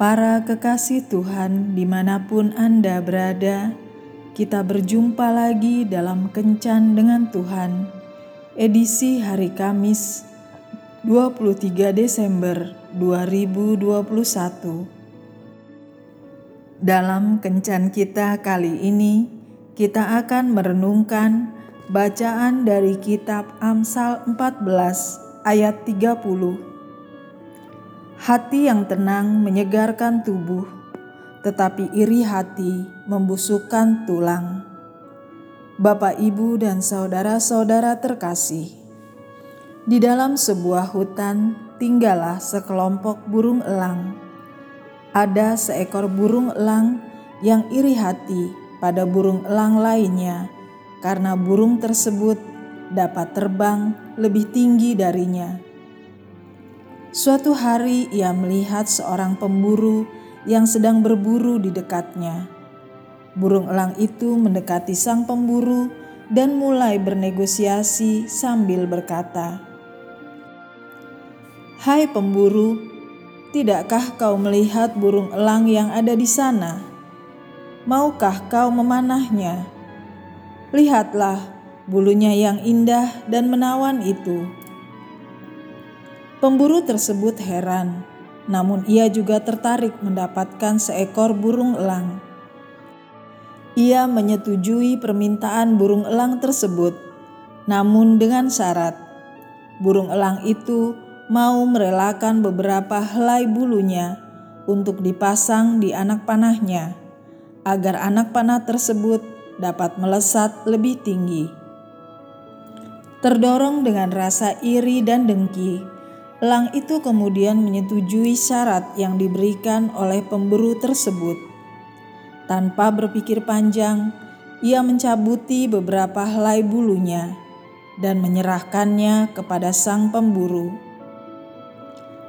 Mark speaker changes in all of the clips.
Speaker 1: Para kekasih Tuhan, di mana pun Anda berada, kita berjumpa lagi dalam Kencan dengan Tuhan, edisi hari Kamis 23 Desember 2021. Dalam Kencan kita kali ini, kita akan merenungkan bacaan dari kitab Amsal 14 ayat 30 Hati yang tenang menyegarkan tubuh, tetapi iri hati membusukkan tulang. Bapak, ibu, dan saudara-saudara terkasih, di dalam sebuah hutan tinggallah sekelompok burung elang. Ada seekor burung elang yang iri hati pada burung elang lainnya, karena burung tersebut dapat terbang lebih tinggi darinya Suatu hari ia melihat seorang pemburu yang sedang berburu di dekatnya. Burung elang itu mendekati sang pemburu dan mulai bernegosiasi sambil berkata, "Hai pemburu, tidakkah kau melihat burung elang yang ada di sana? Maukah kau memanahnya? Lihatlah bulunya yang indah dan menawan itu." Pemburu tersebut heran, namun ia juga tertarik mendapatkan seekor burung elang. Ia menyetujui permintaan burung elang tersebut, namun dengan syarat burung elang itu mau merelakan beberapa helai bulunya untuk dipasang di anak panahnya, agar anak panah tersebut dapat melesat lebih tinggi. Terdorong dengan rasa iri dan dengki, Elang itu kemudian menyetujui syarat yang diberikan oleh pemburu tersebut. Tanpa berpikir panjang, ia mencabuti beberapa helai bulunya dan menyerahkannya kepada sang pemburu.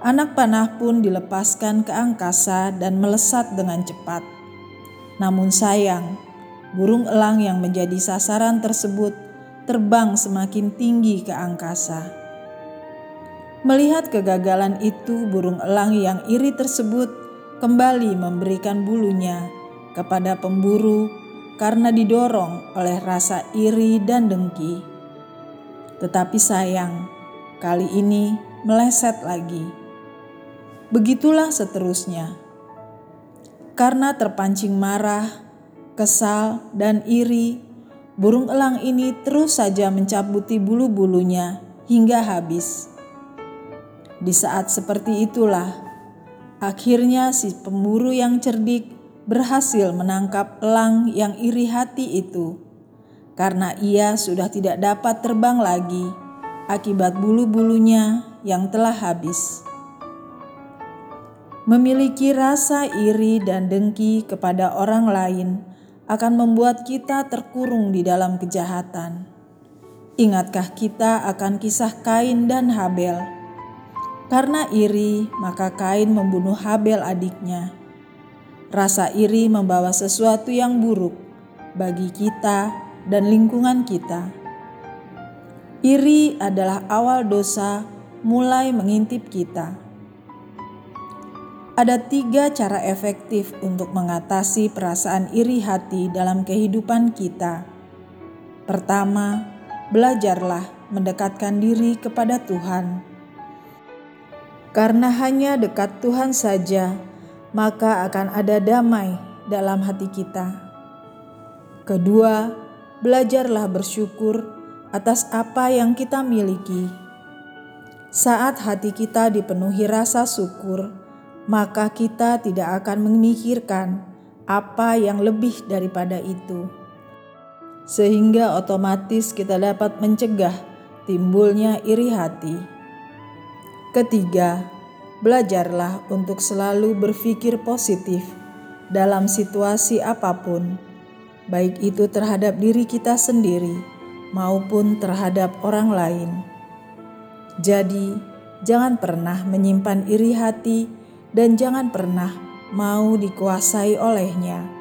Speaker 1: Anak panah pun dilepaskan ke angkasa dan melesat dengan cepat. Namun sayang, burung elang yang menjadi sasaran tersebut terbang semakin tinggi ke angkasa. Melihat kegagalan itu, burung elang yang iri tersebut kembali memberikan bulunya kepada pemburu karena didorong oleh rasa iri dan dengki. Tetapi sayang, kali ini meleset lagi. Begitulah seterusnya. Karena terpancing marah, kesal, dan iri, burung elang ini terus saja mencabuti bulu-bulunya hingga habis. Di saat seperti itulah, akhirnya si pemburu yang cerdik berhasil menangkap elang yang iri hati itu, karena ia sudah tidak dapat terbang lagi akibat bulu-bulunya yang telah habis. Memiliki rasa iri dan dengki kepada orang lain akan membuat kita terkurung di dalam kejahatan. Ingatkah kita akan kisah Kain dan Habel? Karena iri, maka Kain membunuh Habel adiknya. Rasa iri membawa sesuatu yang buruk bagi kita dan lingkungan kita. Iri adalah awal dosa mulai mengintip kita. Ada tiga cara efektif untuk mengatasi perasaan iri hati dalam kehidupan kita. Pertama, belajarlah mendekatkan diri kepada Tuhan karena hanya dekat Tuhan saja, maka akan ada damai dalam hati kita. Kedua, belajarlah bersyukur atas apa yang kita miliki. Saat hati kita dipenuhi rasa syukur, maka kita tidak akan memikirkan apa yang lebih daripada itu, sehingga otomatis kita dapat mencegah timbulnya iri hati. Ketiga, belajarlah untuk selalu berpikir positif dalam situasi apa pun, baik itu terhadap diri kita sendiri maupun terhadap orang lain. Jadi, jangan pernah menyimpan iri hati dan jangan pernah mau dikuasai olehnya,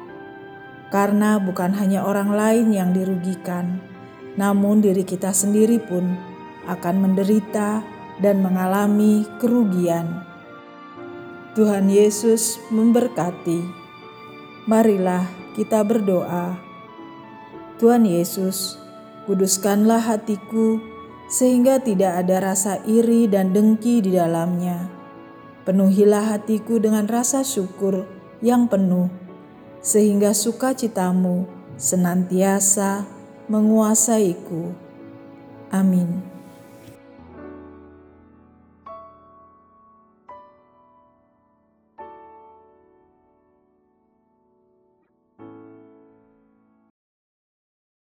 Speaker 1: karena bukan hanya orang lain yang dirugikan, namun diri kita sendiri pun akan menderita dan mengalami kerugian. Tuhan Yesus memberkati. Marilah kita berdoa. Tuhan Yesus, kuduskanlah hatiku sehingga tidak ada rasa iri dan dengki di dalamnya. Penuhilah hatiku dengan rasa syukur yang penuh, sehingga sukacitamu senantiasa menguasaiku. Amin.